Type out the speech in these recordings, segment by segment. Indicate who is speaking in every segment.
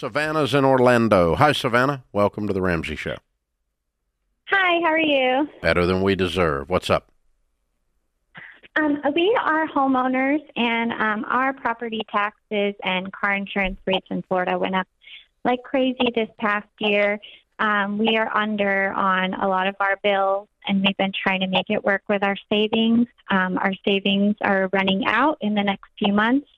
Speaker 1: Savannah's in Orlando. Hi, Savannah. Welcome to the Ramsey Show.
Speaker 2: Hi, how are you?
Speaker 1: Better than we deserve. What's up?
Speaker 2: Um, we are homeowners, and um, our property taxes and car insurance rates in Florida went up like crazy this past year. Um, we are under on a lot of our bills, and we've been trying to make it work with our savings. Um, our savings are running out in the next few months,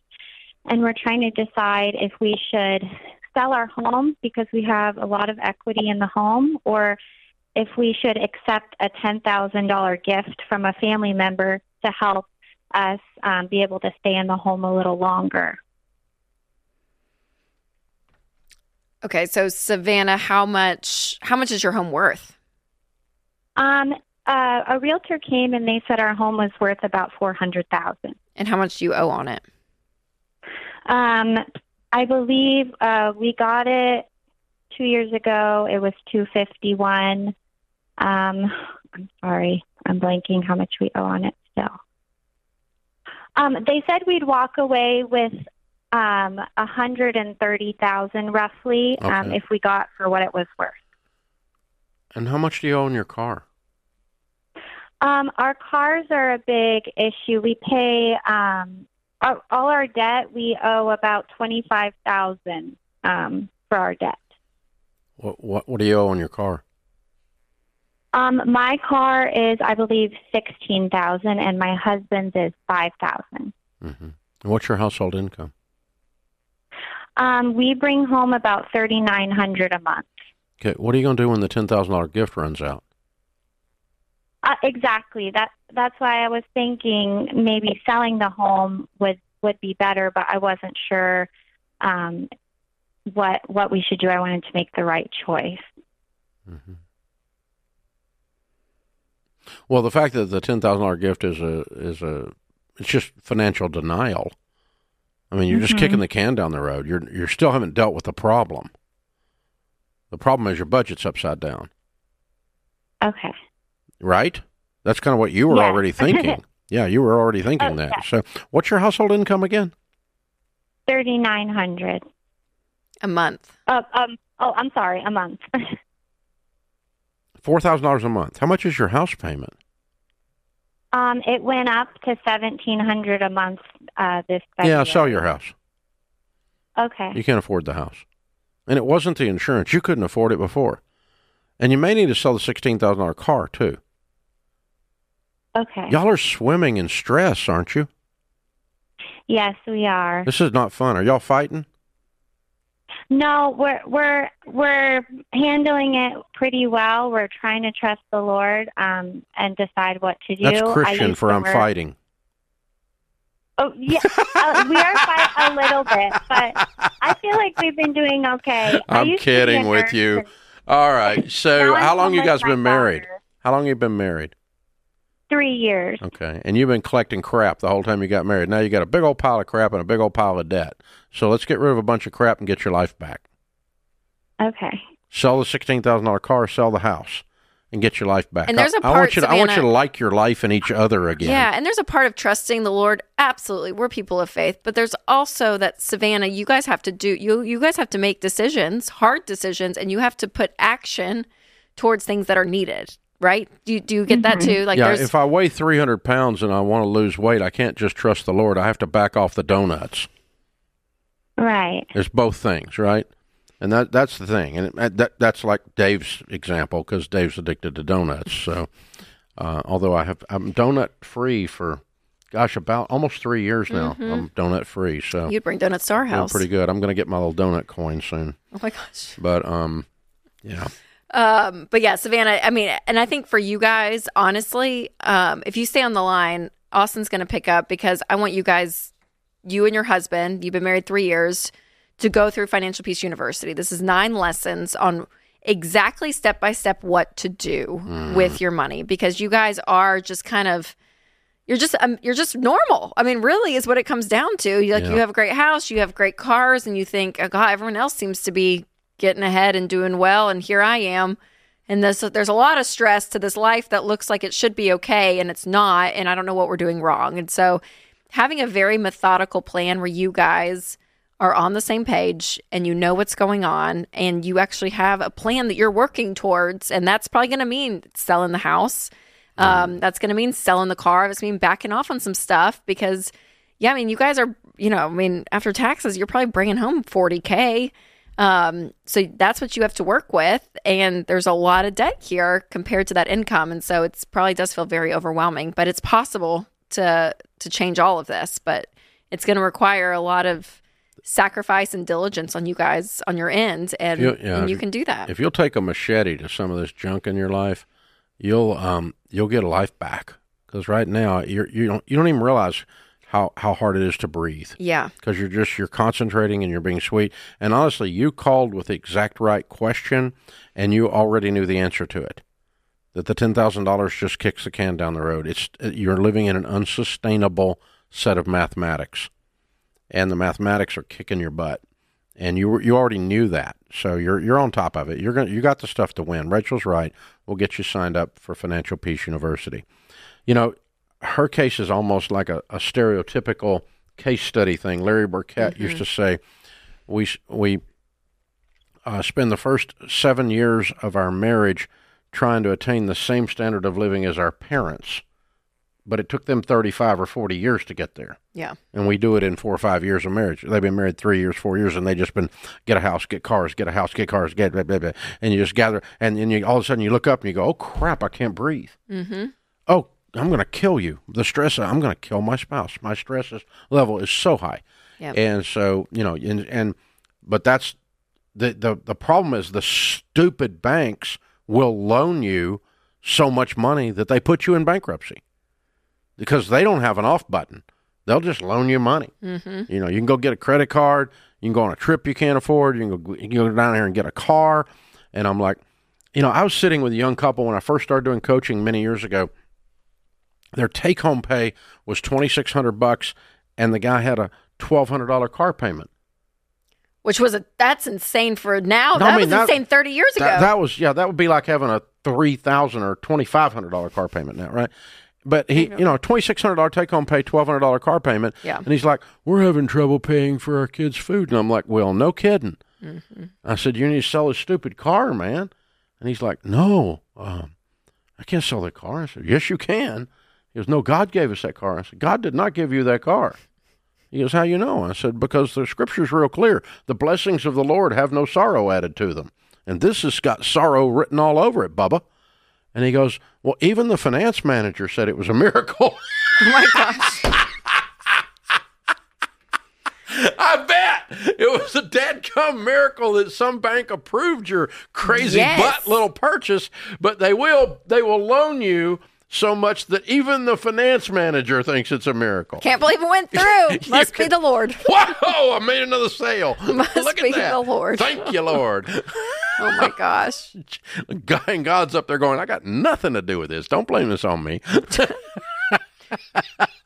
Speaker 2: and we're trying to decide if we should sell our home because we have a lot of equity in the home, or if we should accept a $10,000 gift from a family member to help us um, be able to stay in the home a little longer.
Speaker 3: Okay, so Savannah, how much how much is your home worth?
Speaker 2: Um, uh, a realtor came and they said our home was worth about four hundred thousand.
Speaker 3: And how much do you owe on it?
Speaker 2: Um, I believe uh, we got it two years ago. It was two fifty one. Um, I'm sorry, I'm blanking how much we owe on it still. Um, they said we'd walk away with um, a hundred and thirty thousand roughly um, if we got for what it was worth.
Speaker 1: And how much do you owe on your car?
Speaker 2: Um, our cars are a big issue. We pay um, all, all our debt. We owe about twenty five thousand um, for our debt.
Speaker 1: What, what What do you owe on your car?
Speaker 2: Um, my car is, I believe, sixteen thousand, and my husband's is five thousand.
Speaker 1: Mm-hmm. And what's your household income?
Speaker 2: Um, we bring home about thirty nine hundred a month.
Speaker 1: Okay. What are you going to do when the ten thousand dollar gift runs out?
Speaker 2: Uh, exactly. That that's why I was thinking maybe selling the home would would be better, but I wasn't sure um, what what we should do. I wanted to make the right choice.
Speaker 1: Mm-hmm. Well, the fact that the ten thousand dollar gift is a is a it's just financial denial. I mean, you're just
Speaker 2: Mhm.
Speaker 1: kicking the can down the road. You're you're still haven't dealt with the problem. The problem is your budget's upside down,
Speaker 2: Okay.
Speaker 1: Right? That's kind of what you were
Speaker 2: Yeah.
Speaker 1: already thinking. yeah, you were already thinking
Speaker 2: Oh,
Speaker 1: that.
Speaker 2: yeah.
Speaker 1: So, what's your household income again?
Speaker 2: Thirty nine hundred.
Speaker 3: A month.
Speaker 2: Uh, um. Oh, I'm sorry. A month.
Speaker 1: Four thousand dollars a month. How much is your house payment?
Speaker 2: um. It went up to seventeen hundred a month. Uh. This.
Speaker 1: Yeah,
Speaker 2: February.
Speaker 1: sell your house.
Speaker 2: Okay.
Speaker 1: You can't afford the house. And it wasn't the insurance. You couldn't afford it before. And you may need to sell the $16,000 car, too.
Speaker 2: Okay.
Speaker 1: Y'all are swimming in stress, aren't you?
Speaker 2: Yes, we are.
Speaker 1: This is not fun. Are y'all fighting?
Speaker 2: No, we're we're we're handling it pretty well. We're trying to trust the Lord um, and decide what to do.
Speaker 1: That's Christian for I'm
Speaker 2: work-
Speaker 1: fighting.
Speaker 2: Oh yeah, uh, we are fight a little bit, but I feel like we've been doing okay.
Speaker 1: I'm
Speaker 2: used to be a
Speaker 1: kidding with you. All right. So, how long you guys been married? How long you been married?
Speaker 2: Three years.
Speaker 1: Okay. And you've been collecting crap the whole time you got married. Now you got a big old pile of crap and a big old pile of debt. So let's get rid of a bunch of crap and get your life back.
Speaker 2: Okay.
Speaker 1: Sell the sixteen thousand dollar car, sell the house, and get your life back.
Speaker 3: And there's
Speaker 1: I
Speaker 3: a
Speaker 1: I want
Speaker 3: part,
Speaker 1: you to, I want you to like your life and each other again.
Speaker 3: Yeah, and there's a part of trusting the Lord. Absolutely, we're people of faith, but there's also that Savannah. You guys have to do you. You guys have to make decisions, hard decisions, and you have to put action towards things that are needed. Right? Do you, do you get that too? Like,
Speaker 1: yeah,
Speaker 3: there's
Speaker 1: if I weigh 300 pounds and I want to lose weight, I can't just trust the Lord. I have to back off the donuts.
Speaker 2: Right.
Speaker 1: There's both things, right? And that that's the thing. And it, that that's like Dave's example because Dave's addicted to donuts. So, uh, although I have I'm donut free for, gosh, about almost three years now. I'm donut free. So
Speaker 3: you'd bring donuts to our house.
Speaker 1: pretty good. I'm going to get my little donut coin soon.
Speaker 3: Oh my gosh.
Speaker 1: But um, yeah,
Speaker 3: Um, but yeah, Savannah, I mean, and I think for you guys, honestly, um, if you stay on the line, Austin's going to pick up because I want you guys, you and your husband, you've been married three years, to go through Financial Peace University. This is nine lessons on exactly step by step what to do with your money because you guys are just kind of you're just um, you're just normal. I mean, really, is what it comes down to. You like
Speaker 1: Yeah.
Speaker 3: you have a great house, you have great cars, and you think, oh God, everyone else seems to be getting ahead and doing well, and here I am. And there's there's a lot of stress to this life that looks like it should be okay, and it's not. And I don't know what we're doing wrong. And so, having a very methodical plan where you guys are on the same page and you know what's going on and you actually have a plan that you're working towards and that's probably going to mean selling the house um, that's going to mean selling the car it's mean backing off on some stuff because yeah i mean you guys are you know i mean after taxes you're probably bringing home 40k um, so that's what you have to work with and there's a lot of debt here compared to that income and so it's probably does feel very overwhelming but it's possible to to change all of this but it's going to require a lot of sacrifice and diligence on you guys on your end, and you, yeah, and you can do that.
Speaker 1: If you'll take a machete to some of this junk in your life, you'll um you'll get a life back. Because right now you're you don't you don't even realize how how hard it is to breathe.
Speaker 3: Yeah.
Speaker 1: Because you're just you're concentrating and you're being sweet. And honestly, you called with the exact right question, and you already knew the answer to it. That the ten thousand dollars just kicks the can down the road. It's uh, you're living in an unsustainable set of mathematics and the mathematics are kicking your butt. And you you already knew that, so you're you're on top of it. You're going you got the stuff to win. Rachel's right. We'll get you signed up for Financial Peace University. You know, her case is almost like a, a stereotypical case study thing. Larry Burkett mm-hmm. used to say, "We we uh, spend the first seven years of our marriage trying to attain the same standard of living as our parents." but it took them 35 or 40 years to get there.
Speaker 3: Yeah.
Speaker 1: And we do it in four or five years of marriage. They've been married three years, four years, and they just been get a house, get cars, get a house, get cars, get blah, blah, blah, and you just gather, and then you all of a sudden you look up and you go, oh crap, I can't breathe.
Speaker 3: Mm-hmm.
Speaker 1: Oh, I'm going to kill you. The stress, I'm going to kill my spouse. My stress level is so high.
Speaker 3: Yep.
Speaker 1: And so, you know, and, and, but that's the, the, the problem is the stupid banks will loan you so much money that they put you in bankruptcy because they don't have an off button. They'll just loan you money.
Speaker 3: Mm-hmm.
Speaker 1: You know, you can go get a credit card. You can go on a trip you can't afford. You can go, you can go down here and get a car. And I'm like, you know, I was sitting with a young couple when I first started doing coaching many years ago. Their take home pay was twenty six hundred bucks, and the guy had a twelve hundred dollar car payment.
Speaker 3: Which was a that's insane for now. No, that I mean, was that, insane thirty years
Speaker 1: ago. That, that was yeah, that would be like having a three thousand or twenty five hundred dollar car payment now, right? But he, you know, twenty six hundred dollar take home pay, twelve hundred dollar car payment.
Speaker 3: Yeah.
Speaker 1: And he's like, "We're having trouble paying for our kids' food." And I'm like, "Well, no kidding."
Speaker 3: Mm-hmm.
Speaker 1: I said, "You need to sell this stupid car, man." And he's like, "No, um, I can't sell the car." I said, "Yes, you can." He goes, "No, God gave us that car." I said, "God did not give you that car." He goes, "How you know?" I said, "Because the scripture's real clear. The blessings of the Lord have no sorrow added to them, and this has got sorrow written all over it, Bubba." And he goes, Well, even the finance manager said it was a miracle.
Speaker 3: Oh my gosh.
Speaker 1: I bet it was a dead come miracle that some bank approved your crazy yes. butt little purchase, but they will they will loan you so much that even the finance manager thinks it's a miracle.
Speaker 3: Can't believe it went through. Must be the Lord.
Speaker 1: Whoa! I made another sale.
Speaker 3: Must
Speaker 1: Look
Speaker 3: be
Speaker 1: at that.
Speaker 3: the Lord.
Speaker 1: Thank you, Lord.
Speaker 3: oh my gosh.
Speaker 1: And God's up there going, I got nothing to do with this. Don't blame this on me.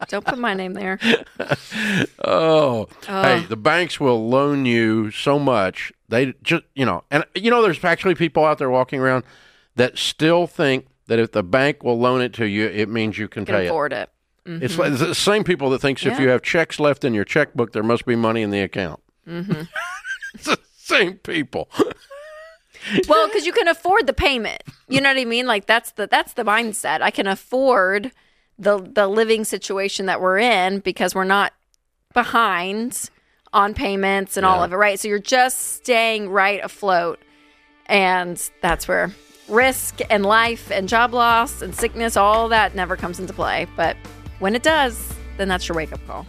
Speaker 3: Don't put my name there.
Speaker 1: Oh. oh. Hey, the banks will loan you so much. They just, you know, and you know, there's actually people out there walking around that still think that if the bank will loan it to you, it means you can,
Speaker 3: can
Speaker 1: pay
Speaker 3: afford
Speaker 1: it.
Speaker 3: it.
Speaker 1: Mm-hmm. It's, like, it's the same people that thinks yeah. if you have checks left in your checkbook, there must be money in the account.
Speaker 3: Mm-hmm.
Speaker 1: it's the same people.
Speaker 3: well, because you can afford the payment. You know what I mean? Like that's the that's the mindset. I can afford the the living situation that we're in because we're not behind on payments and yeah. all of it, right? So you're just staying right afloat. And that's where risk and life and job loss and sickness, all that never comes into play. But when it does, then that's your wake up call.